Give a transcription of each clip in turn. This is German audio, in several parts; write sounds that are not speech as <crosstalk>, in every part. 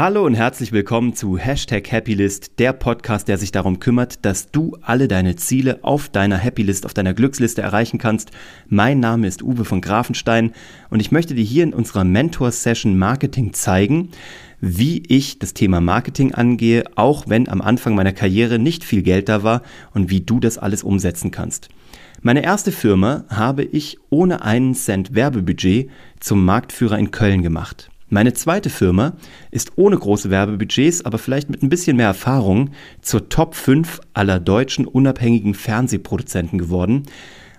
Hallo und herzlich willkommen zu Hashtag Happylist, der Podcast, der sich darum kümmert, dass du alle deine Ziele auf deiner Happylist, auf deiner Glücksliste erreichen kannst. Mein Name ist Uwe von Grafenstein und ich möchte dir hier in unserer Mentor-Session Marketing zeigen, wie ich das Thema Marketing angehe, auch wenn am Anfang meiner Karriere nicht viel Geld da war und wie du das alles umsetzen kannst. Meine erste Firma habe ich ohne einen Cent Werbebudget zum Marktführer in Köln gemacht. Meine zweite Firma ist ohne große Werbebudgets, aber vielleicht mit ein bisschen mehr Erfahrung zur Top 5 aller deutschen unabhängigen Fernsehproduzenten geworden.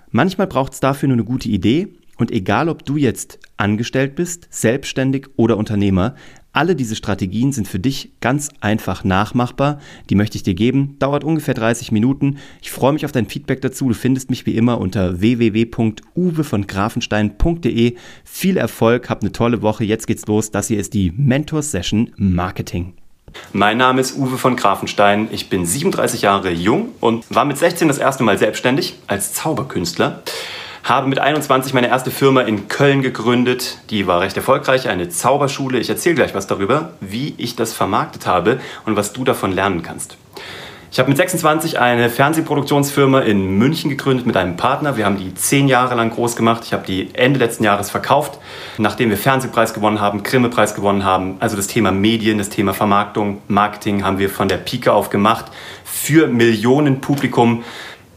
Manchmal braucht es dafür nur eine gute Idee und egal ob du jetzt angestellt bist, selbstständig oder Unternehmer, alle diese Strategien sind für dich ganz einfach nachmachbar. Die möchte ich dir geben. Dauert ungefähr 30 Minuten. Ich freue mich auf dein Feedback dazu. Du findest mich wie immer unter www.uwe von grafenstein.de. Viel Erfolg, hab eine tolle Woche. Jetzt geht's los. Das hier ist die Mentor Session Marketing. Mein Name ist Uwe von Grafenstein. Ich bin 37 Jahre jung und war mit 16 das erste Mal selbstständig als Zauberkünstler habe mit 21 meine erste Firma in Köln gegründet. Die war recht erfolgreich, eine Zauberschule. Ich erzähle gleich was darüber, wie ich das vermarktet habe und was du davon lernen kannst. Ich habe mit 26 eine Fernsehproduktionsfirma in München gegründet mit einem Partner. Wir haben die zehn Jahre lang groß gemacht. Ich habe die Ende letzten Jahres verkauft, nachdem wir Fernsehpreis gewonnen haben, Grimme-Preis gewonnen haben. Also das Thema Medien, das Thema Vermarktung, Marketing haben wir von der Pike auf gemacht für Millionen Publikum.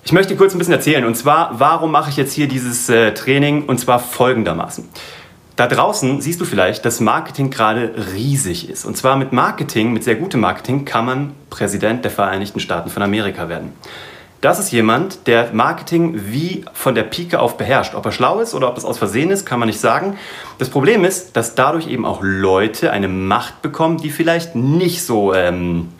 Ich möchte kurz ein bisschen erzählen. Und zwar, warum mache ich jetzt hier dieses äh, Training? Und zwar folgendermaßen. Da draußen siehst du vielleicht, dass Marketing gerade riesig ist. Und zwar mit Marketing, mit sehr gutem Marketing, kann man Präsident der Vereinigten Staaten von Amerika werden. Das ist jemand, der Marketing wie von der Pike auf beherrscht. Ob er schlau ist oder ob es aus Versehen ist, kann man nicht sagen. Das Problem ist, dass dadurch eben auch Leute eine Macht bekommen, die vielleicht nicht so ähm,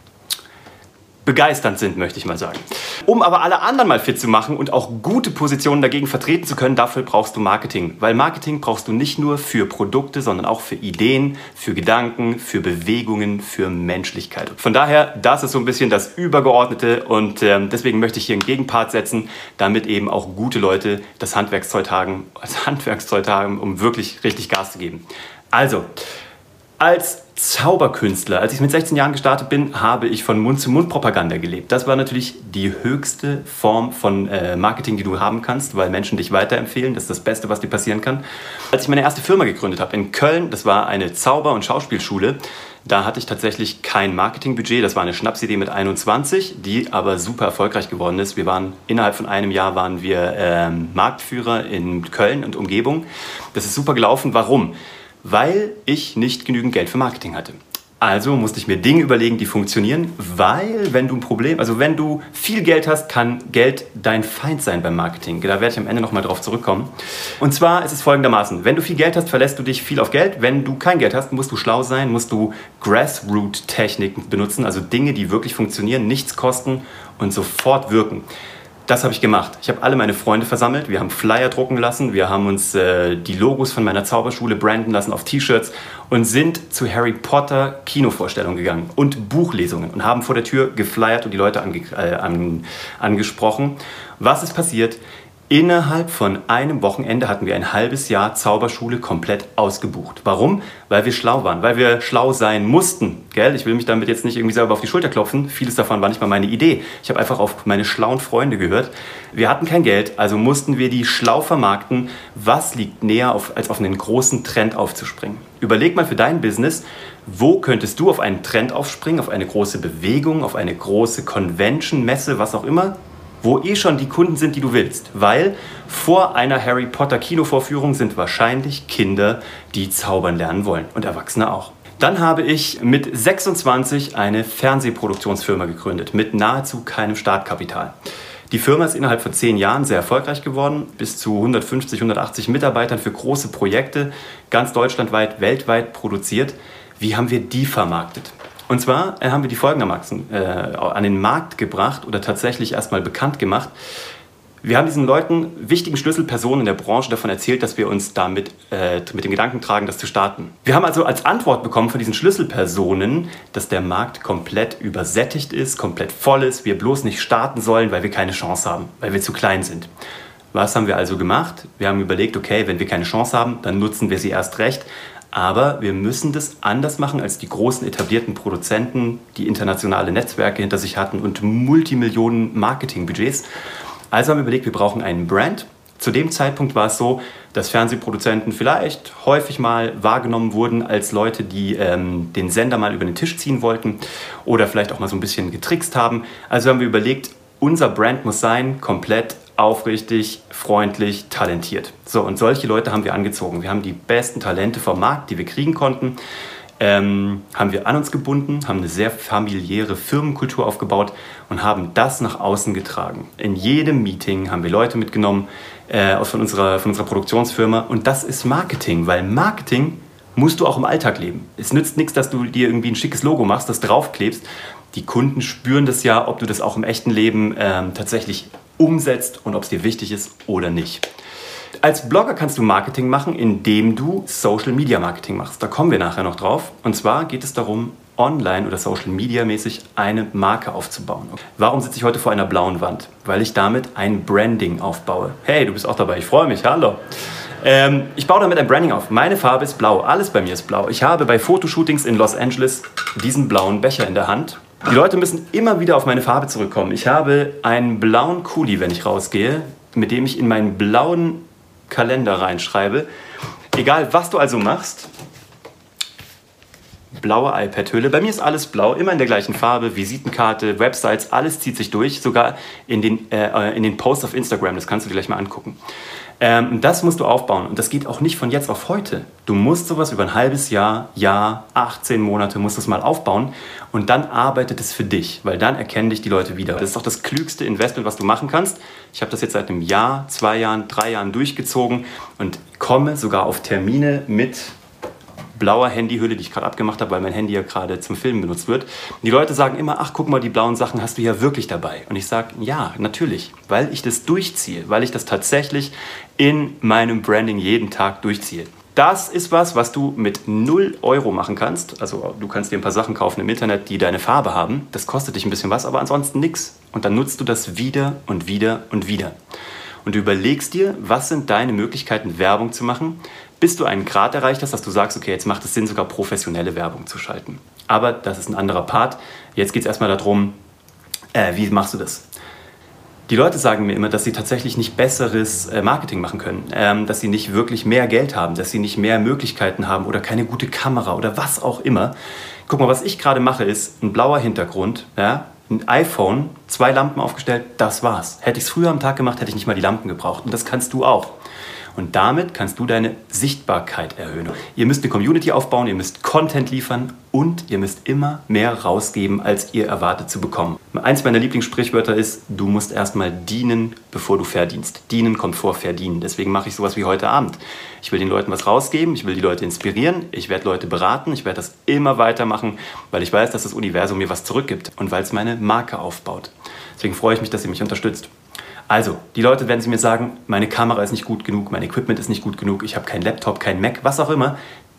begeisternd sind, möchte ich mal sagen. Um aber alle anderen mal fit zu machen und auch gute Positionen dagegen vertreten zu können, dafür brauchst du Marketing. Weil Marketing brauchst du nicht nur für Produkte, sondern auch für Ideen, für Gedanken, für Bewegungen, für Menschlichkeit. Von daher, das ist so ein bisschen das Übergeordnete und äh, deswegen möchte ich hier einen Gegenpart setzen, damit eben auch gute Leute das Handwerkszeug haben, als <laughs> Handwerkszeug haben, um wirklich richtig Gas zu geben. Also, als Zauberkünstler, als ich mit 16 Jahren gestartet bin, habe ich von Mund-zu-Mund-Propaganda gelebt. Das war natürlich die höchste Form von äh, Marketing, die du haben kannst, weil Menschen dich weiterempfehlen. Das ist das Beste, was dir passieren kann. Als ich meine erste Firma gegründet habe in Köln, das war eine Zauber- und Schauspielschule, da hatte ich tatsächlich kein Marketingbudget. Das war eine Schnapsidee mit 21, die aber super erfolgreich geworden ist. Wir waren innerhalb von einem Jahr waren wir ähm, Marktführer in Köln und Umgebung. Das ist super gelaufen. Warum? Weil ich nicht genügend Geld für Marketing hatte. Also musste ich mir Dinge überlegen, die funktionieren, weil wenn du ein Problem, also wenn du viel Geld hast, kann Geld dein Feind sein beim Marketing. Da werde ich am Ende nochmal drauf zurückkommen. Und zwar ist es folgendermaßen, wenn du viel Geld hast, verlässt du dich viel auf Geld. Wenn du kein Geld hast, musst du schlau sein, musst du Grassroot-Techniken benutzen, also Dinge, die wirklich funktionieren, nichts kosten und sofort wirken das habe ich gemacht. Ich habe alle meine Freunde versammelt, wir haben Flyer drucken lassen, wir haben uns äh, die Logos von meiner Zauberschule branden lassen auf T-Shirts und sind zu Harry Potter Kinovorstellungen gegangen und Buchlesungen und haben vor der Tür geflyert und die Leute ange äh, an, angesprochen. Was ist passiert? Innerhalb von einem Wochenende hatten wir ein halbes Jahr Zauberschule komplett ausgebucht. Warum? Weil wir schlau waren, weil wir schlau sein mussten. Gell? Ich will mich damit jetzt nicht irgendwie selber auf die Schulter klopfen. Vieles davon war nicht mal meine Idee. Ich habe einfach auf meine schlauen Freunde gehört. Wir hatten kein Geld, also mussten wir die schlau vermarkten. Was liegt näher, auf, als auf einen großen Trend aufzuspringen? Überleg mal für dein Business, wo könntest du auf einen Trend aufspringen, auf eine große Bewegung, auf eine große Convention, Messe, was auch immer? Wo eh schon die Kunden sind, die du willst. Weil vor einer Harry Potter Kinovorführung sind wahrscheinlich Kinder, die zaubern lernen wollen und Erwachsene auch. Dann habe ich mit 26 eine Fernsehproduktionsfirma gegründet, mit nahezu keinem Startkapital. Die Firma ist innerhalb von zehn Jahren sehr erfolgreich geworden, bis zu 150, 180 Mitarbeitern für große Projekte, ganz deutschlandweit, weltweit produziert. Wie haben wir die vermarktet? Und zwar äh, haben wir die folgendermaßen äh, an den Markt gebracht oder tatsächlich erstmal bekannt gemacht. Wir haben diesen Leuten, wichtigen Schlüsselpersonen in der Branche davon erzählt, dass wir uns damit äh, mit dem Gedanken tragen, das zu starten. Wir haben also als Antwort bekommen von diesen Schlüsselpersonen, dass der Markt komplett übersättigt ist, komplett voll ist, wir bloß nicht starten sollen, weil wir keine Chance haben, weil wir zu klein sind. Was haben wir also gemacht? Wir haben überlegt, okay, wenn wir keine Chance haben, dann nutzen wir sie erst recht. Aber wir müssen das anders machen als die großen etablierten Produzenten, die internationale Netzwerke hinter sich hatten und Multimillionen Marketingbudgets. Also haben wir überlegt, wir brauchen einen Brand. Zu dem Zeitpunkt war es so, dass Fernsehproduzenten vielleicht häufig mal wahrgenommen wurden als Leute, die ähm, den Sender mal über den Tisch ziehen wollten oder vielleicht auch mal so ein bisschen getrickst haben. Also haben wir überlegt, unser Brand muss sein, komplett aufrichtig, freundlich, talentiert. So, und solche Leute haben wir angezogen. Wir haben die besten Talente vom Markt, die wir kriegen konnten, ähm, haben wir an uns gebunden, haben eine sehr familiäre Firmenkultur aufgebaut und haben das nach außen getragen. In jedem Meeting haben wir Leute mitgenommen äh, von, unserer, von unserer Produktionsfirma und das ist Marketing, weil Marketing musst du auch im Alltag leben. Es nützt nichts, dass du dir irgendwie ein schickes Logo machst, das draufklebst. Die Kunden spüren das ja, ob du das auch im echten Leben ähm, tatsächlich umsetzt und ob es dir wichtig ist oder nicht. Als Blogger kannst du Marketing machen, indem du Social Media Marketing machst. Da kommen wir nachher noch drauf. Und zwar geht es darum, online oder Social Media mäßig eine Marke aufzubauen. Warum sitze ich heute vor einer blauen Wand? Weil ich damit ein Branding aufbaue. Hey, du bist auch dabei, ich freue mich, hallo. Ähm, ich baue damit ein Branding auf. Meine Farbe ist blau, alles bei mir ist blau. Ich habe bei Fotoshootings in Los Angeles diesen blauen Becher in der Hand die Leute müssen immer wieder auf meine Farbe zurückkommen. Ich habe einen blauen Kuli, wenn ich rausgehe, mit dem ich in meinen blauen Kalender reinschreibe. Egal, was du also machst, blaue iPad-Hülle. Bei mir ist alles blau, immer in der gleichen Farbe, Visitenkarte, Websites, alles zieht sich durch, sogar in den, äh, in den Posts auf Instagram, das kannst du dir gleich mal angucken. Ähm, das musst du aufbauen und das geht auch nicht von jetzt auf heute. Du musst sowas über ein halbes Jahr, Jahr, 18 Monate, musst das mal aufbauen und dann arbeitet es für dich, weil dann erkennen dich die Leute wieder. Das ist doch das klügste Investment, was du machen kannst. Ich habe das jetzt seit einem Jahr, zwei Jahren, drei Jahren durchgezogen und komme sogar auf Termine mit blauer Handyhülle, die ich gerade abgemacht habe, weil mein Handy ja gerade zum Filmen benutzt wird. Die Leute sagen immer, ach guck mal, die blauen Sachen hast du ja wirklich dabei. Und ich sage, ja, natürlich, weil ich das durchziehe, weil ich das tatsächlich in meinem Branding jeden Tag durchziehe. Das ist was, was du mit 0 Euro machen kannst. Also du kannst dir ein paar Sachen kaufen im Internet, die deine Farbe haben. Das kostet dich ein bisschen was, aber ansonsten nichts. Und dann nutzt du das wieder und wieder und wieder. Und du überlegst dir, was sind deine Möglichkeiten, Werbung zu machen, bis du einen Grad erreicht hast, dass du sagst, okay, jetzt macht es Sinn, sogar professionelle Werbung zu schalten. Aber das ist ein anderer Part. Jetzt geht es erstmal darum, äh, wie machst du das? Die Leute sagen mir immer, dass sie tatsächlich nicht besseres äh, Marketing machen können, ähm, dass sie nicht wirklich mehr Geld haben, dass sie nicht mehr Möglichkeiten haben oder keine gute Kamera oder was auch immer. Guck mal, was ich gerade mache, ist ein blauer Hintergrund, ja, ein iPhone, zwei Lampen aufgestellt, das war's. Hätte ich es früher am Tag gemacht, hätte ich nicht mal die Lampen gebraucht. Und das kannst du auch. Und damit kannst du deine Sichtbarkeit erhöhen. Ihr müsst eine Community aufbauen, ihr müsst Content liefern und ihr müsst immer mehr rausgeben, als ihr erwartet zu bekommen. Eins meiner Lieblingssprichwörter ist, du musst erstmal dienen, bevor du verdienst. Dienen kommt vor verdienen. Deswegen mache ich sowas wie heute Abend. Ich will den Leuten was rausgeben, ich will die Leute inspirieren, ich werde Leute beraten, ich werde das immer weitermachen, weil ich weiß, dass das Universum mir was zurückgibt und weil es meine Marke aufbaut. Deswegen freue ich mich, dass ihr mich unterstützt. Also, die Leute werden sie mir sagen, meine Kamera ist nicht gut genug, mein Equipment ist nicht gut genug, ich habe keinen Laptop, keinen Mac, was auch immer.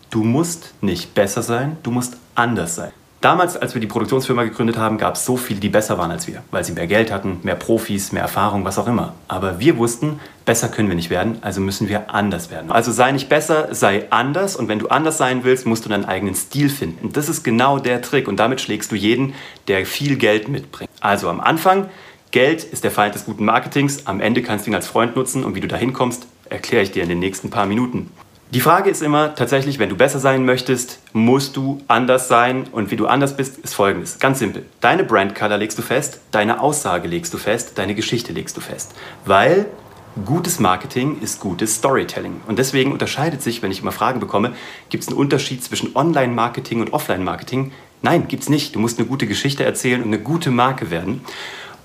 Du musst nicht besser sein, du musst anders sein. Damals, als wir die Produktionsfirma gegründet haben, gab es so viele, die besser waren als wir, weil sie mehr Geld hatten, mehr Profis, mehr Erfahrung, was auch immer. Aber wir wussten, besser können wir nicht werden, also müssen wir anders werden. Also sei nicht besser, sei anders und wenn du anders sein willst, musst du deinen eigenen Stil finden. Das ist genau der Trick und damit schlägst du jeden, der viel Geld mitbringt. Also am Anfang Geld ist der Feind des guten Marketings. Am Ende kannst du ihn als Freund nutzen und wie du da hinkommst, erkläre ich dir in den nächsten paar Minuten. Die Frage ist immer tatsächlich, wenn du besser sein möchtest, musst du anders sein. Und wie du anders bist, ist folgendes. Ganz simpel. Deine Brandcolor legst du fest, deine Aussage legst du fest, deine Geschichte legst du fest. Weil gutes Marketing ist gutes Storytelling. Und deswegen unterscheidet sich, wenn ich immer Fragen bekomme, gibt es einen Unterschied zwischen Online-Marketing und Offline-Marketing? Nein, gibt es nicht. Du musst eine gute Geschichte erzählen und eine gute Marke werden.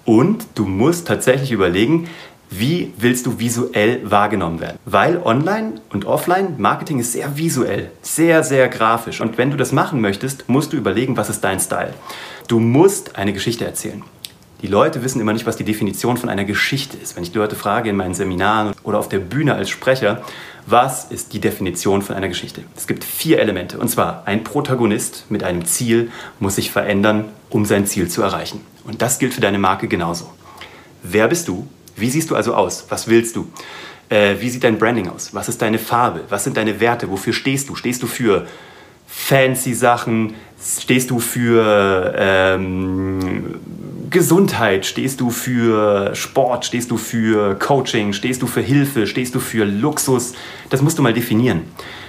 Und du musst tatsächlich überlegen, wie willst du visuell wahrgenommen werden? Weil Online und Offline Marketing ist sehr visuell, sehr, sehr grafisch. Und wenn du das machen möchtest, musst du überlegen, was ist dein Style. Du musst eine Geschichte erzählen. Die Leute wissen immer nicht, was die Definition von einer Geschichte ist. Wenn ich die Leute frage in meinen Seminaren oder auf der Bühne als Sprecher, was ist die Definition von einer Geschichte? Es gibt vier Elemente. Und zwar ein Protagonist mit einem Ziel muss sich verändern, um sein Ziel zu erreichen. Und das gilt für deine Marke genauso. Wer bist du? Wie siehst du also aus? Was willst du? Äh, wie sieht dein Branding aus? Was ist deine Farbe? Was sind deine Werte? Wofür stehst du? Stehst du für fancy Sachen? Stehst du für ähm, Gesundheit? Stehst du für Sport? Stehst du für Coaching? Stehst du für Hilfe? Stehst du für Luxus? Das musst du mal definieren.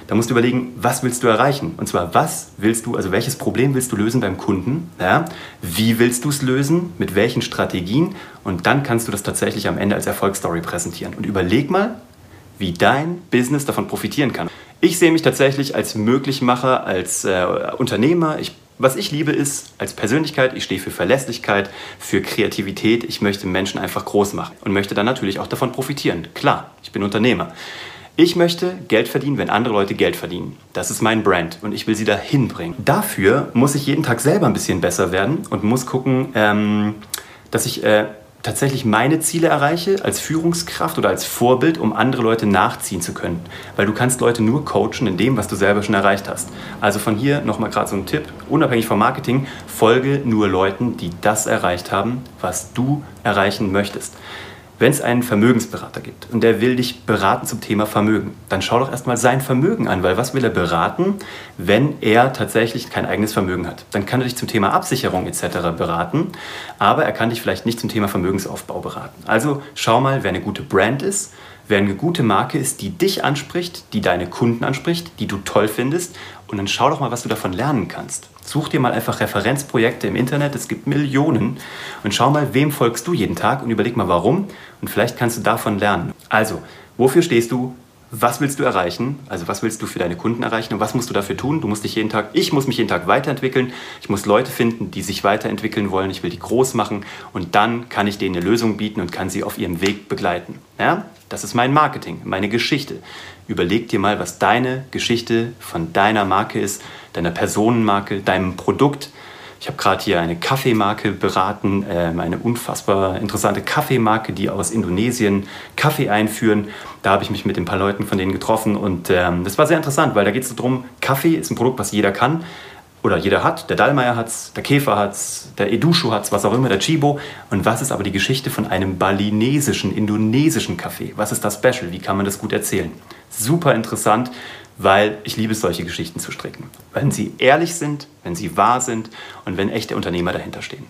Da musst du überlegen, was willst du erreichen? Und zwar, was willst du, also welches Problem willst du lösen beim Kunden? Ja? Wie willst du es lösen? Mit welchen Strategien? Und dann kannst du das tatsächlich am Ende als Erfolgsstory präsentieren. Und überleg mal, wie dein Business davon profitieren kann. Ich sehe mich tatsächlich als Möglichmacher, als äh, Unternehmer. Ich, was ich liebe ist als Persönlichkeit, ich stehe für Verlässlichkeit, für Kreativität. Ich möchte Menschen einfach groß machen und möchte dann natürlich auch davon profitieren. Klar, ich bin Unternehmer. Ich möchte Geld verdienen, wenn andere Leute Geld verdienen. Das ist mein Brand und ich will sie dahin bringen. Dafür muss ich jeden Tag selber ein bisschen besser werden und muss gucken, ähm, dass ich äh, tatsächlich meine Ziele erreiche als Führungskraft oder als Vorbild, um andere Leute nachziehen zu können. Weil du kannst Leute nur coachen in dem, was du selber schon erreicht hast. Also von hier nochmal gerade so ein Tipp, unabhängig vom Marketing, folge nur Leuten, die das erreicht haben, was du erreichen möchtest. Wenn es einen Vermögensberater gibt und der will dich beraten zum Thema Vermögen, dann schau doch erstmal sein Vermögen an, weil was will er beraten, wenn er tatsächlich kein eigenes Vermögen hat? Dann kann er dich zum Thema Absicherung etc. beraten, aber er kann dich vielleicht nicht zum Thema Vermögensaufbau beraten. Also schau mal, wer eine gute Brand ist, wer eine gute Marke ist, die dich anspricht, die deine Kunden anspricht, die du toll findest und dann schau doch mal, was du davon lernen kannst. Such dir mal einfach Referenzprojekte im Internet, es gibt Millionen und schau mal, wem folgst du jeden Tag und überleg mal warum und vielleicht kannst du davon lernen. Also, wofür stehst du? Was willst du erreichen? Also was willst du für deine Kunden erreichen und was musst du dafür tun? Du musst dich jeden Tag, ich muss mich jeden Tag weiterentwickeln. Ich muss Leute finden, die sich weiterentwickeln wollen. Ich will die groß machen und dann kann ich denen eine Lösung bieten und kann sie auf ihrem Weg begleiten. Ja? Das ist mein Marketing, meine Geschichte. Überleg dir mal, was deine Geschichte von deiner Marke ist, deiner Personenmarke, deinem Produkt. Ich habe gerade hier eine Kaffeemarke beraten, äh, eine unfassbar interessante Kaffeemarke, die aus Indonesien Kaffee einführen. Da habe ich mich mit ein paar Leuten von denen getroffen und ähm, das war sehr interessant, weil da geht es darum, Kaffee ist ein Produkt, was jeder kann oder jeder hat. Der Dallmayr hat es, der Käfer hat es, der Edushu hat es, was auch immer, der Chibo. Und was ist aber die Geschichte von einem balinesischen, indonesischen Kaffee? Was ist das Special? Wie kann man das gut erzählen? Super interessant, weil ich liebe es, solche Geschichten zu stricken. Wenn sie ehrlich sind, wenn sie wahr sind und wenn echte Unternehmer dahinter stehen.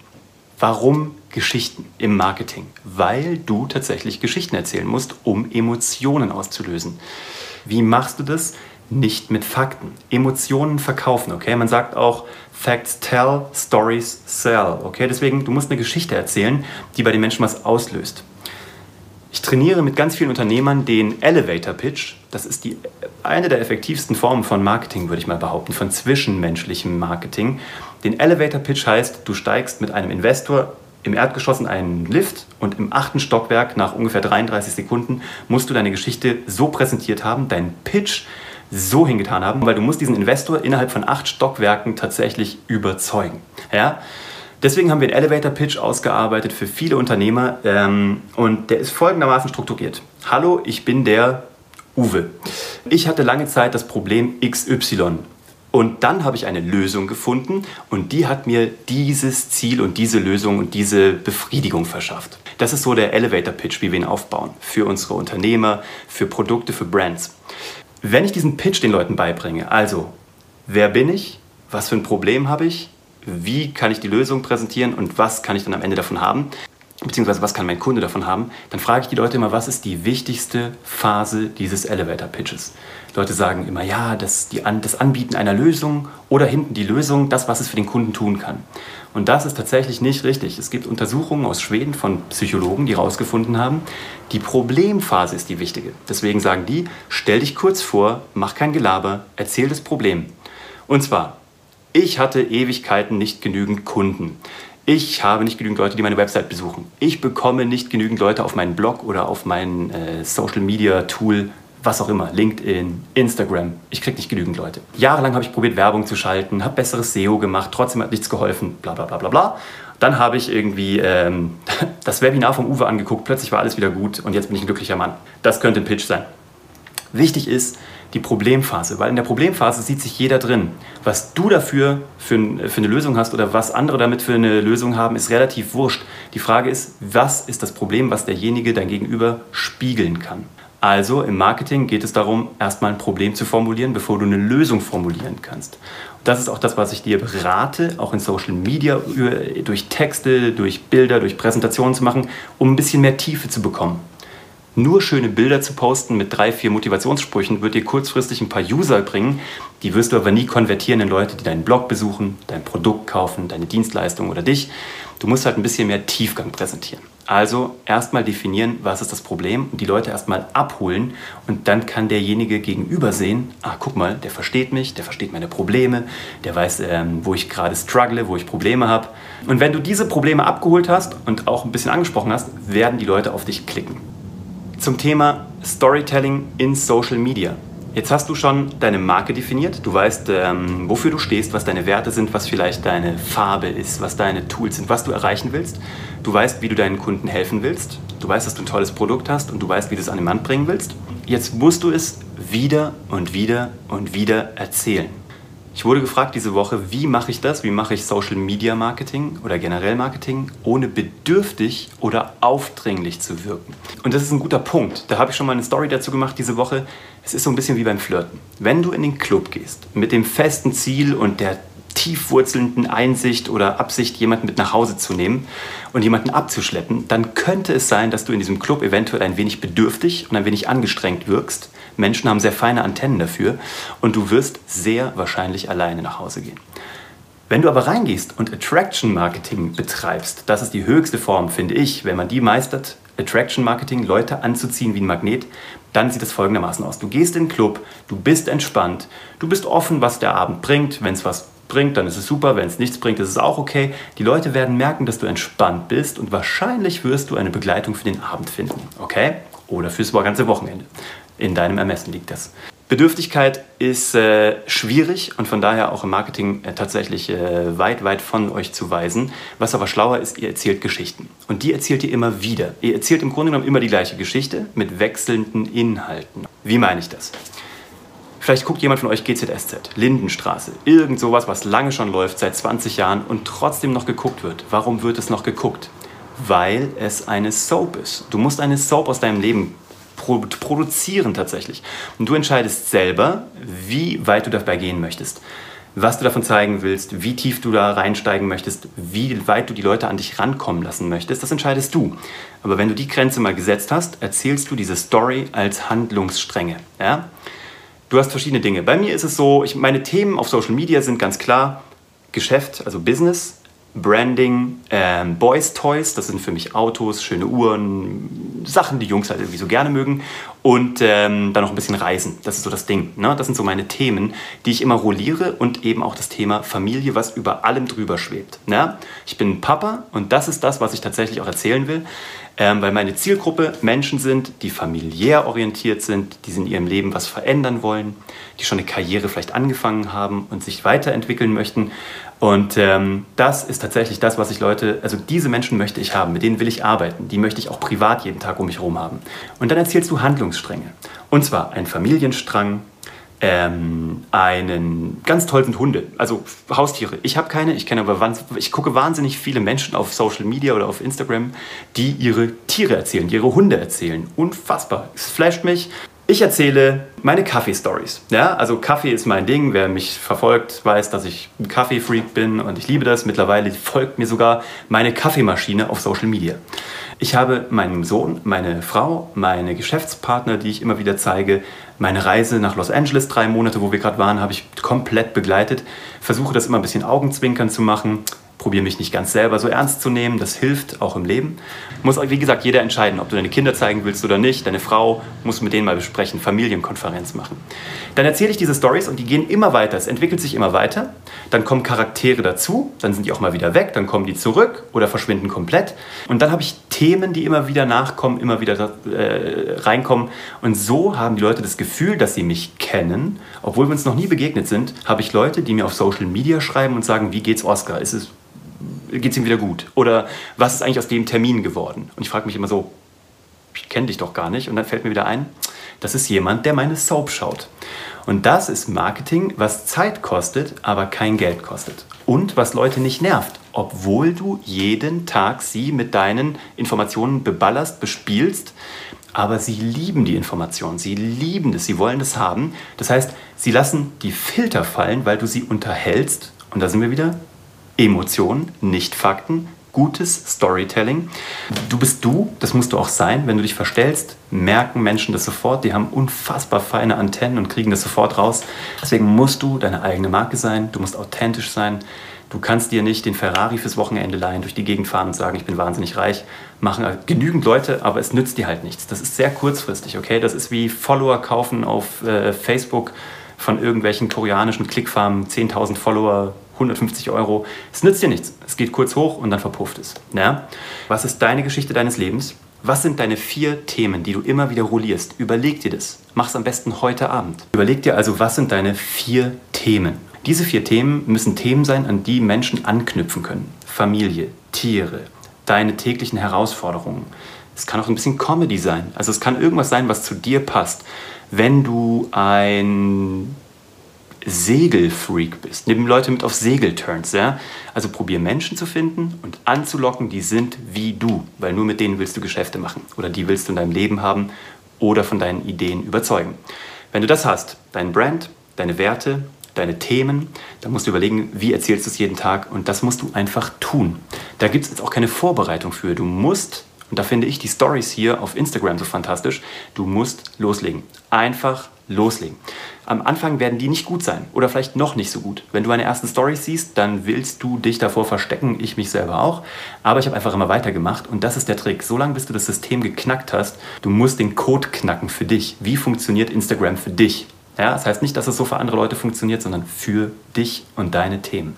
Warum Geschichten im Marketing? Weil du tatsächlich Geschichten erzählen musst, um Emotionen auszulösen. Wie machst du das? nicht mit Fakten. Emotionen verkaufen, okay? Man sagt auch Facts tell, Stories sell, okay? Deswegen, du musst eine Geschichte erzählen, die bei den Menschen was auslöst. Ich trainiere mit ganz vielen Unternehmern den Elevator Pitch. Das ist die, eine der effektivsten Formen von Marketing, würde ich mal behaupten, von zwischenmenschlichem Marketing. Den Elevator Pitch heißt, du steigst mit einem Investor im Erdgeschoss in einen Lift und im achten Stockwerk nach ungefähr 33 Sekunden musst du deine Geschichte so präsentiert haben, dein Pitch so hingetan haben, weil du musst diesen Investor innerhalb von acht Stockwerken tatsächlich überzeugen. Ja? Deswegen haben wir einen Elevator Pitch ausgearbeitet für viele Unternehmer ähm, und der ist folgendermaßen strukturiert. Hallo, ich bin der Uwe. Ich hatte lange Zeit das Problem XY. Und dann habe ich eine Lösung gefunden und die hat mir dieses Ziel und diese Lösung und diese Befriedigung verschafft. Das ist so der Elevator Pitch, wie wir ihn aufbauen. Für unsere Unternehmer, für Produkte, für Brands. Wenn ich diesen Pitch den Leuten beibringe, also wer bin ich, was für ein Problem habe ich, wie kann ich die Lösung präsentieren und was kann ich dann am Ende davon haben, beziehungsweise was kann mein Kunde davon haben, dann frage ich die Leute immer, was ist die wichtigste Phase dieses Elevator Pitches. Leute sagen immer, ja, das, die, das Anbieten einer Lösung oder hinten die Lösung, das, was es für den Kunden tun kann. Und das ist tatsächlich nicht richtig. Es gibt Untersuchungen aus Schweden von Psychologen, die herausgefunden haben, die Problemphase ist die wichtige. Deswegen sagen die, stell dich kurz vor, mach kein Gelaber, erzähl das Problem. Und zwar, ich hatte Ewigkeiten nicht genügend Kunden. Ich habe nicht genügend Leute, die meine Website besuchen. Ich bekomme nicht genügend Leute auf meinen Blog oder auf mein äh, Social Media Tool was auch immer, LinkedIn, Instagram. Ich kriege nicht genügend Leute. Jahrelang habe ich probiert, Werbung zu schalten, habe besseres SEO gemacht, trotzdem hat nichts geholfen, bla bla bla bla bla. Dann habe ich irgendwie ähm, <laughs> das Webinar vom Uwe angeguckt, plötzlich war alles wieder gut und jetzt bin ich ein glücklicher Mann. Das könnte ein Pitch sein. Wichtig ist die Problemphase, weil in der Problemphase sieht sich jeder drin. Was du dafür für, für eine Lösung hast oder was andere damit für eine Lösung haben, ist relativ wurscht. Die Frage ist, was ist das Problem, was derjenige dein Gegenüber spiegeln kann? Also im Marketing geht es darum, erstmal ein Problem zu formulieren, bevor du eine Lösung formulieren kannst. Das ist auch das, was ich dir berate, auch in Social Media durch Texte, durch Bilder, durch Präsentationen zu machen, um ein bisschen mehr Tiefe zu bekommen. Nur schöne Bilder zu posten mit drei, vier Motivationssprüchen wird dir kurzfristig ein paar User bringen, die wirst du aber nie konvertieren in Leute, die deinen Blog besuchen, dein Produkt kaufen, deine Dienstleistung oder dich. Du musst halt ein bisschen mehr Tiefgang präsentieren. Also erstmal definieren, was ist das Problem und die Leute erstmal abholen und dann kann derjenige gegenüber sehen, ah, guck mal, der versteht mich, der versteht meine Probleme, der weiß, ähm, wo ich gerade struggle, wo ich Probleme habe. Und wenn du diese Probleme abgeholt hast und auch ein bisschen angesprochen hast, werden die Leute auf dich klicken. Zum Thema Storytelling in Social Media. Jetzt hast du schon deine Marke definiert. Du weißt, ähm, wofür du stehst, was deine Werte sind, was vielleicht deine Farbe ist, was deine Tools sind, was du erreichen willst. Du weißt, wie du deinen Kunden helfen willst. Du weißt, dass du ein tolles Produkt hast und du weißt, wie du es an den Mann bringen willst. Jetzt musst du es wieder und wieder und wieder erzählen. Ich wurde gefragt diese Woche, wie mache ich das? Wie mache ich Social Media Marketing oder generell Marketing, ohne bedürftig oder aufdringlich zu wirken? Und das ist ein guter Punkt. Da habe ich schon mal eine Story dazu gemacht diese Woche. Es ist so ein bisschen wie beim Flirten. Wenn du in den Club gehst mit dem festen Ziel und der tiefwurzelnden Einsicht oder Absicht, jemanden mit nach Hause zu nehmen und jemanden abzuschleppen, dann könnte es sein, dass du in diesem Club eventuell ein wenig bedürftig und ein wenig angestrengt wirkst Menschen haben sehr feine Antennen dafür und du wirst sehr wahrscheinlich alleine nach Hause gehen. Wenn du aber reingehst und Attraction Marketing betreibst, das ist die höchste Form, finde ich, wenn man die meistert, Attraction Marketing, Leute anzuziehen wie ein Magnet, dann sieht es folgendermaßen aus. Du gehst in den Club, du bist entspannt, du bist offen, was der Abend bringt. Wenn es was bringt, dann ist es super. Wenn es nichts bringt, ist es auch okay. Die Leute werden merken, dass du entspannt bist und wahrscheinlich wirst du eine Begleitung für den Abend finden. Okay? Oder fürs ganze Wochenende in deinem Ermessen liegt das. Bedürftigkeit ist äh, schwierig und von daher auch im Marketing äh, tatsächlich äh, weit, weit von euch zu weisen. Was aber schlauer ist, ihr erzählt Geschichten. Und die erzählt ihr immer wieder. Ihr erzählt im Grunde genommen immer die gleiche Geschichte mit wechselnden Inhalten. Wie meine ich das? Vielleicht guckt jemand von euch GZSZ, Lindenstraße, irgend sowas, was lange schon läuft, seit 20 Jahren und trotzdem noch geguckt wird. Warum wird es noch geguckt? Weil es eine Soap ist. Du musst eine Soap aus deinem Leben produzieren tatsächlich. Und du entscheidest selber, wie weit du dabei gehen möchtest. Was du davon zeigen willst, wie tief du da reinsteigen möchtest, wie weit du die Leute an dich rankommen lassen möchtest, das entscheidest du. Aber wenn du die Grenze mal gesetzt hast, erzählst du diese Story als Handlungsstränge. Ja? Du hast verschiedene Dinge. Bei mir ist es so, ich, meine Themen auf Social Media sind ganz klar Geschäft, also Business, Branding, ähm, Boys Toys, das sind für mich Autos, schöne Uhren, Sachen, die Jungs halt irgendwie so gerne mögen. Und ähm, dann noch ein bisschen Reisen, das ist so das Ding. Ne? Das sind so meine Themen, die ich immer rolliere und eben auch das Thema Familie, was über allem drüber schwebt. Ne? Ich bin Papa und das ist das, was ich tatsächlich auch erzählen will, ähm, weil meine Zielgruppe Menschen sind, die familiär orientiert sind, die in ihrem Leben was verändern wollen, die schon eine Karriere vielleicht angefangen haben und sich weiterentwickeln möchten und ähm, das ist tatsächlich das, was ich Leute, also diese Menschen möchte ich haben, mit denen will ich arbeiten, die möchte ich auch privat jeden Tag um mich herum haben. Und dann erzählst du Handlungsstränge. Und zwar ein Familienstrang, ähm, einen ganz toll sind Hunde, also Haustiere. Ich habe keine, ich kenne aber ich gucke wahnsinnig viele Menschen auf Social Media oder auf Instagram, die ihre Tiere erzählen, ihre Hunde erzählen. Unfassbar. Es flasht mich. Ich erzähle meine Kaffee-Stories. Ja, also Kaffee ist mein Ding. Wer mich verfolgt, weiß, dass ich ein Kaffee-Freak bin und ich liebe das. Mittlerweile folgt mir sogar meine Kaffeemaschine auf Social Media. Ich habe meinen Sohn, meine Frau, meine Geschäftspartner, die ich immer wieder zeige, meine Reise nach Los Angeles, drei Monate, wo wir gerade waren, habe ich komplett begleitet. Versuche das immer ein bisschen Augenzwinkern zu machen probiere mich nicht ganz selber so ernst zu nehmen. Das hilft auch im Leben. Muss, wie gesagt, jeder entscheiden, ob du deine Kinder zeigen willst oder nicht. Deine Frau muss mit denen mal besprechen, Familienkonferenz machen. Dann erzähle ich diese Stories und die gehen immer weiter. Es entwickelt sich immer weiter. Dann kommen Charaktere dazu, dann sind die auch mal wieder weg, dann kommen die zurück oder verschwinden komplett. Und dann habe ich Themen, die immer wieder nachkommen, immer wieder äh, reinkommen. Und so haben die Leute das Gefühl, dass sie mich kennen. Obwohl wir uns noch nie begegnet sind, habe ich Leute, die mir auf Social Media schreiben und sagen, wie geht's Oscar? Ist es geht es ihm wieder gut? Oder was ist eigentlich aus dem Termin geworden? Und ich frage mich immer so, ich kenne dich doch gar nicht. Und dann fällt mir wieder ein, das ist jemand, der meine Soap schaut. Und das ist Marketing, was Zeit kostet, aber kein Geld kostet. Und was Leute nicht nervt, obwohl du jeden Tag sie mit deinen Informationen beballerst, bespielst. aber sie lieben die Information, sie lieben es, sie wollen es haben. Das heißt, sie lassen die Filter fallen, weil du sie unterhältst. Und da sind wir wieder. Emotionen, nicht Fakten, gutes Storytelling. Du bist du, das musst du auch sein. Wenn du dich verstellst, merken Menschen das sofort. Die haben unfassbar feine Antennen und kriegen das sofort raus. Deswegen musst du deine eigene Marke sein, du musst authentisch sein. Du kannst dir nicht den Ferrari fürs Wochenende leihen, durch die Gegend fahren und sagen, ich bin wahnsinnig reich. Machen genügend Leute, aber es nützt dir halt nichts. Das ist sehr kurzfristig, okay? Das ist wie Follower kaufen auf äh, Facebook von irgendwelchen koreanischen Klickfarmen, 10.000 Follower, 150 Euro. Es nützt dir nichts. Es geht kurz hoch und dann verpufft es. Ja? Was ist deine Geschichte deines Lebens? Was sind deine vier Themen, die du immer wieder rollierst? Überleg dir das. Mach es am besten heute Abend. Überleg dir also, was sind deine vier Themen? Diese vier Themen müssen Themen sein, an die Menschen anknüpfen können. Familie, Tiere, deine täglichen Herausforderungen. Es kann auch ein bisschen Comedy sein. Also es kann irgendwas sein, was zu dir passt. Wenn du ein Segelfreak bist, nimm Leute mit auf Segelturns, ja? Also probier Menschen zu finden und anzulocken, die sind wie du, weil nur mit denen willst du Geschäfte machen oder die willst du in deinem Leben haben oder von deinen Ideen überzeugen. Wenn du das hast, dein Brand, deine Werte, deine Themen. Da musst du überlegen, wie erzählst du es jeden Tag und das musst du einfach tun. Da gibt es jetzt auch keine Vorbereitung für. Du musst, und da finde ich die Stories hier auf Instagram so fantastisch, du musst loslegen. Einfach loslegen. Am Anfang werden die nicht gut sein oder vielleicht noch nicht so gut. Wenn du meine ersten Stories siehst, dann willst du dich davor verstecken, ich mich selber auch. Aber ich habe einfach immer weitergemacht und das ist der Trick. Solange bis du das System geknackt hast, du musst den Code knacken für dich. Wie funktioniert Instagram für dich? Ja, das heißt nicht, dass es so für andere Leute funktioniert, sondern für dich und deine Themen.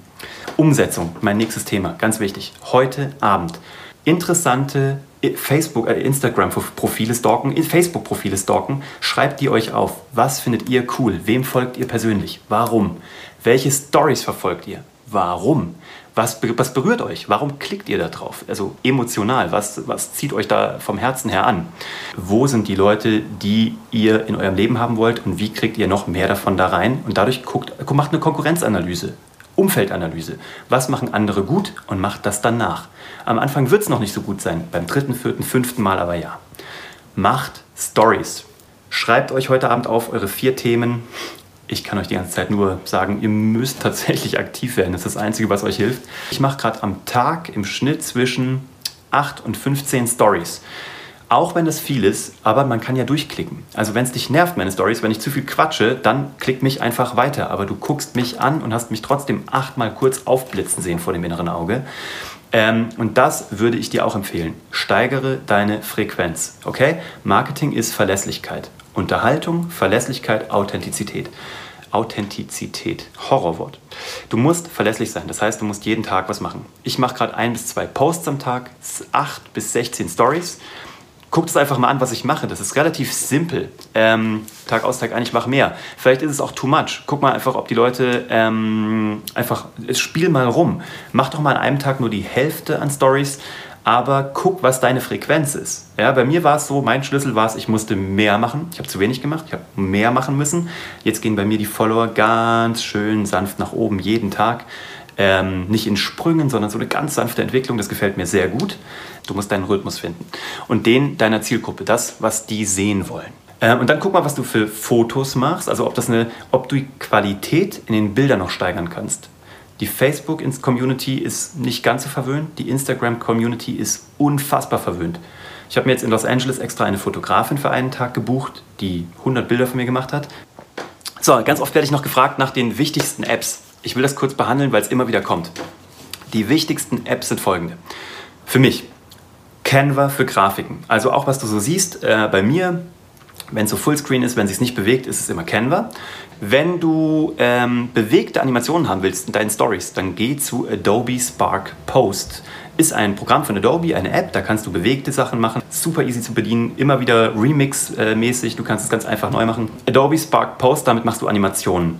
Umsetzung, mein nächstes Thema, ganz wichtig. Heute Abend. Interessante Facebook, äh, Instagram-Profile stalken, Facebook-Profile stalken. Schreibt die euch auf. Was findet ihr cool? Wem folgt ihr persönlich? Warum? Welche Stories verfolgt ihr? Warum? Was, was berührt euch? Warum klickt ihr da drauf? Also emotional, was, was zieht euch da vom Herzen her an? Wo sind die Leute, die ihr in eurem Leben haben wollt und wie kriegt ihr noch mehr davon da rein? Und dadurch guckt, macht eine Konkurrenzanalyse, Umfeldanalyse. Was machen andere gut und macht das dann nach? Am Anfang wird es noch nicht so gut sein, beim dritten, vierten, fünften Mal aber ja. Macht Stories. Schreibt euch heute Abend auf eure vier Themen, ich kann euch die ganze Zeit nur sagen, ihr müsst <laughs> tatsächlich aktiv werden. Das ist das Einzige, was euch hilft. Ich mache gerade am Tag im Schnitt zwischen 8 und 15 Stories. Auch wenn das viel ist, aber man kann ja durchklicken. Also wenn es dich nervt, meine Stories, wenn ich zu viel quatsche, dann klick mich einfach weiter. Aber du guckst mich an und hast mich trotzdem achtmal kurz aufblitzen sehen vor dem inneren Auge. Ähm, und das würde ich dir auch empfehlen. Steigere deine Frequenz. Okay? Marketing ist Verlässlichkeit. Unterhaltung, Verlässlichkeit, Authentizität. Authentizität, Horrorwort. Du musst verlässlich sein, das heißt, du musst jeden Tag was machen. Ich mache gerade ein bis zwei Posts am Tag, acht bis 16 Stories. Guckt es einfach mal an, was ich mache. Das ist relativ simpel. Ähm, Tag aus, Tag ein, ich mache mehr. Vielleicht ist es auch too much. Guck mal einfach, ob die Leute ähm, einfach, spiel mal rum. Mach doch mal an einem Tag nur die Hälfte an Stories aber guck, was deine Frequenz ist. Ja, bei mir war es so, mein Schlüssel war es, ich musste mehr machen. Ich habe zu wenig gemacht, ich habe mehr machen müssen. Jetzt gehen bei mir die Follower ganz schön sanft nach oben jeden Tag. Ähm, nicht in Sprüngen, sondern so eine ganz sanfte Entwicklung. Das gefällt mir sehr gut. Du musst deinen Rhythmus finden. Und den deiner Zielgruppe, das, was die sehen wollen. Ähm, und dann guck mal, was du für Fotos machst, also ob, das eine, ob du die Qualität in den Bildern noch steigern kannst. Die Facebook-Community ist nicht ganz so verwöhnt, die Instagram-Community ist unfassbar verwöhnt. Ich habe mir jetzt in Los Angeles extra eine Fotografin für einen Tag gebucht, die 100 Bilder von mir gemacht hat. So, ganz oft werde ich noch gefragt nach den wichtigsten Apps. Ich will das kurz behandeln, weil es immer wieder kommt. Die wichtigsten Apps sind folgende. Für mich Canva für Grafiken. Also auch was du so siehst äh, bei mir, wenn es so Fullscreen ist, wenn es sich nicht bewegt, ist es immer Canva. Wenn du ähm, bewegte Animationen haben willst in deinen Stories, dann geh zu Adobe Spark Post. Ist ein Programm von Adobe, eine App, da kannst du bewegte Sachen machen. Super easy zu bedienen, immer wieder Remix-mäßig, du kannst es ganz einfach neu machen. Adobe Spark Post, damit machst du Animationen.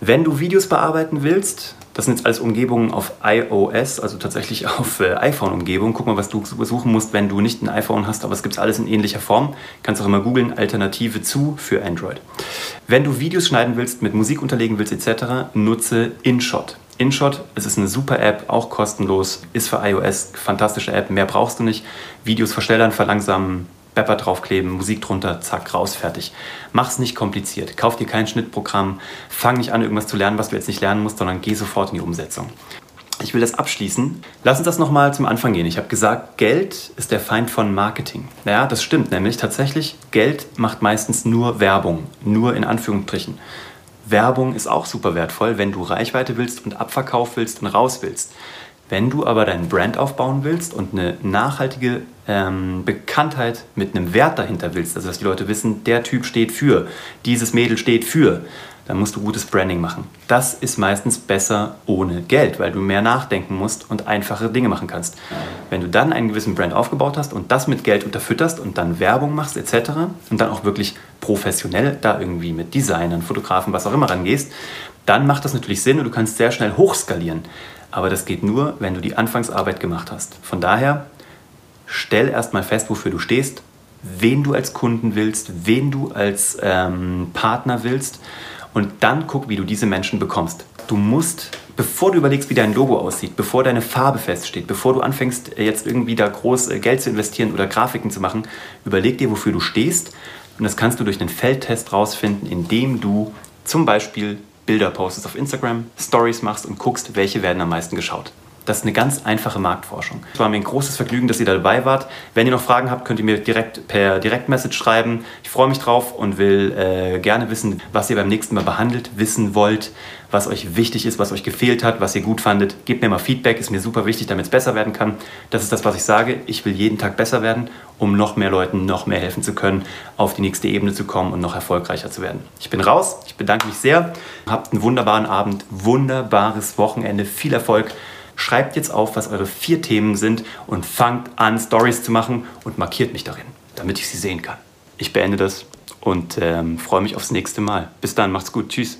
Wenn du Videos bearbeiten willst, das sind jetzt alles Umgebungen auf iOS, also tatsächlich <laughs> auf äh, iPhone-Umgebung. Guck mal, was du suchen musst, wenn du nicht ein iPhone hast, aber es gibt alles in ähnlicher Form. Kannst auch immer googeln, Alternative zu für Android. Wenn du Videos schneiden willst, mit Musik unterlegen willst etc., nutze InShot. InShot, es ist eine super App, auch kostenlos, ist für iOS, fantastische App, mehr brauchst du nicht. Videos verschnellern, verlangsamen, Bepper draufkleben, Musik drunter, zack, raus, fertig. Mach's nicht kompliziert. Kauf dir kein Schnittprogramm. Fang nicht an, irgendwas zu lernen, was du jetzt nicht lernen musst, sondern geh sofort in die Umsetzung. Ich will das abschließen. Lass uns das nochmal zum Anfang gehen. Ich habe gesagt, Geld ist der Feind von Marketing. Ja, das stimmt nämlich tatsächlich. Geld macht meistens nur Werbung, nur in Anführungsstrichen. Werbung ist auch super wertvoll, wenn du Reichweite willst und Abverkauf willst und raus willst. Wenn du aber deinen Brand aufbauen willst und eine nachhaltige ähm, Bekanntheit mit einem Wert dahinter willst, also dass die Leute wissen, der Typ steht für, dieses Mädel steht für, dann musst du gutes Branding machen. Das ist meistens besser ohne Geld, weil du mehr nachdenken musst und einfache Dinge machen kannst. Wenn du dann einen gewissen Brand aufgebaut hast und das mit Geld unterfütterst und dann Werbung machst etc. und dann auch wirklich professionell da irgendwie mit Designern, Fotografen, was auch immer rangehst, dann macht das natürlich Sinn und du kannst sehr schnell hochskalieren. Aber das geht nur, wenn du die Anfangsarbeit gemacht hast. Von daher, stell erstmal fest, wofür du stehst, wen du als Kunden willst, wen du als ähm, Partner willst und dann guck, wie du diese Menschen bekommst. Du musst, bevor du überlegst, wie dein Logo aussieht, bevor deine Farbe feststeht, bevor du anfängst, jetzt irgendwie da groß äh, Geld zu investieren oder Grafiken zu machen, überleg dir, wofür du stehst. Und das kannst du durch einen Feldtest rausfinden, indem du zum Beispiel Bilder postest auf Instagram, Stories machst und guckst, welche werden am meisten geschaut. Das ist eine ganz einfache Marktforschung. Es war mir ein großes Vergnügen, dass ihr dabei wart. Wenn ihr noch Fragen habt, könnt ihr mir direkt per Direktmessage schreiben. Ich freue mich drauf und will äh, gerne wissen, was ihr beim nächsten Mal behandelt wissen wollt, was euch wichtig ist, was euch gefehlt hat, was ihr gut fandet. Gebt mir mal Feedback, ist mir super wichtig, damit es besser werden kann. Das ist das, was ich sage. Ich will jeden Tag besser werden, um noch mehr Leuten noch mehr helfen zu können, auf die nächste Ebene zu kommen und noch erfolgreicher zu werden. Ich bin raus. Ich bedanke mich sehr. Habt einen wunderbaren Abend, wunderbares Wochenende, viel Erfolg. Schreibt jetzt auf, was eure vier Themen sind und fangt an, Stories zu machen und markiert mich darin, damit ich sie sehen kann. Ich beende das und ähm, freue mich aufs nächste Mal. Bis dann, macht's gut. Tschüss.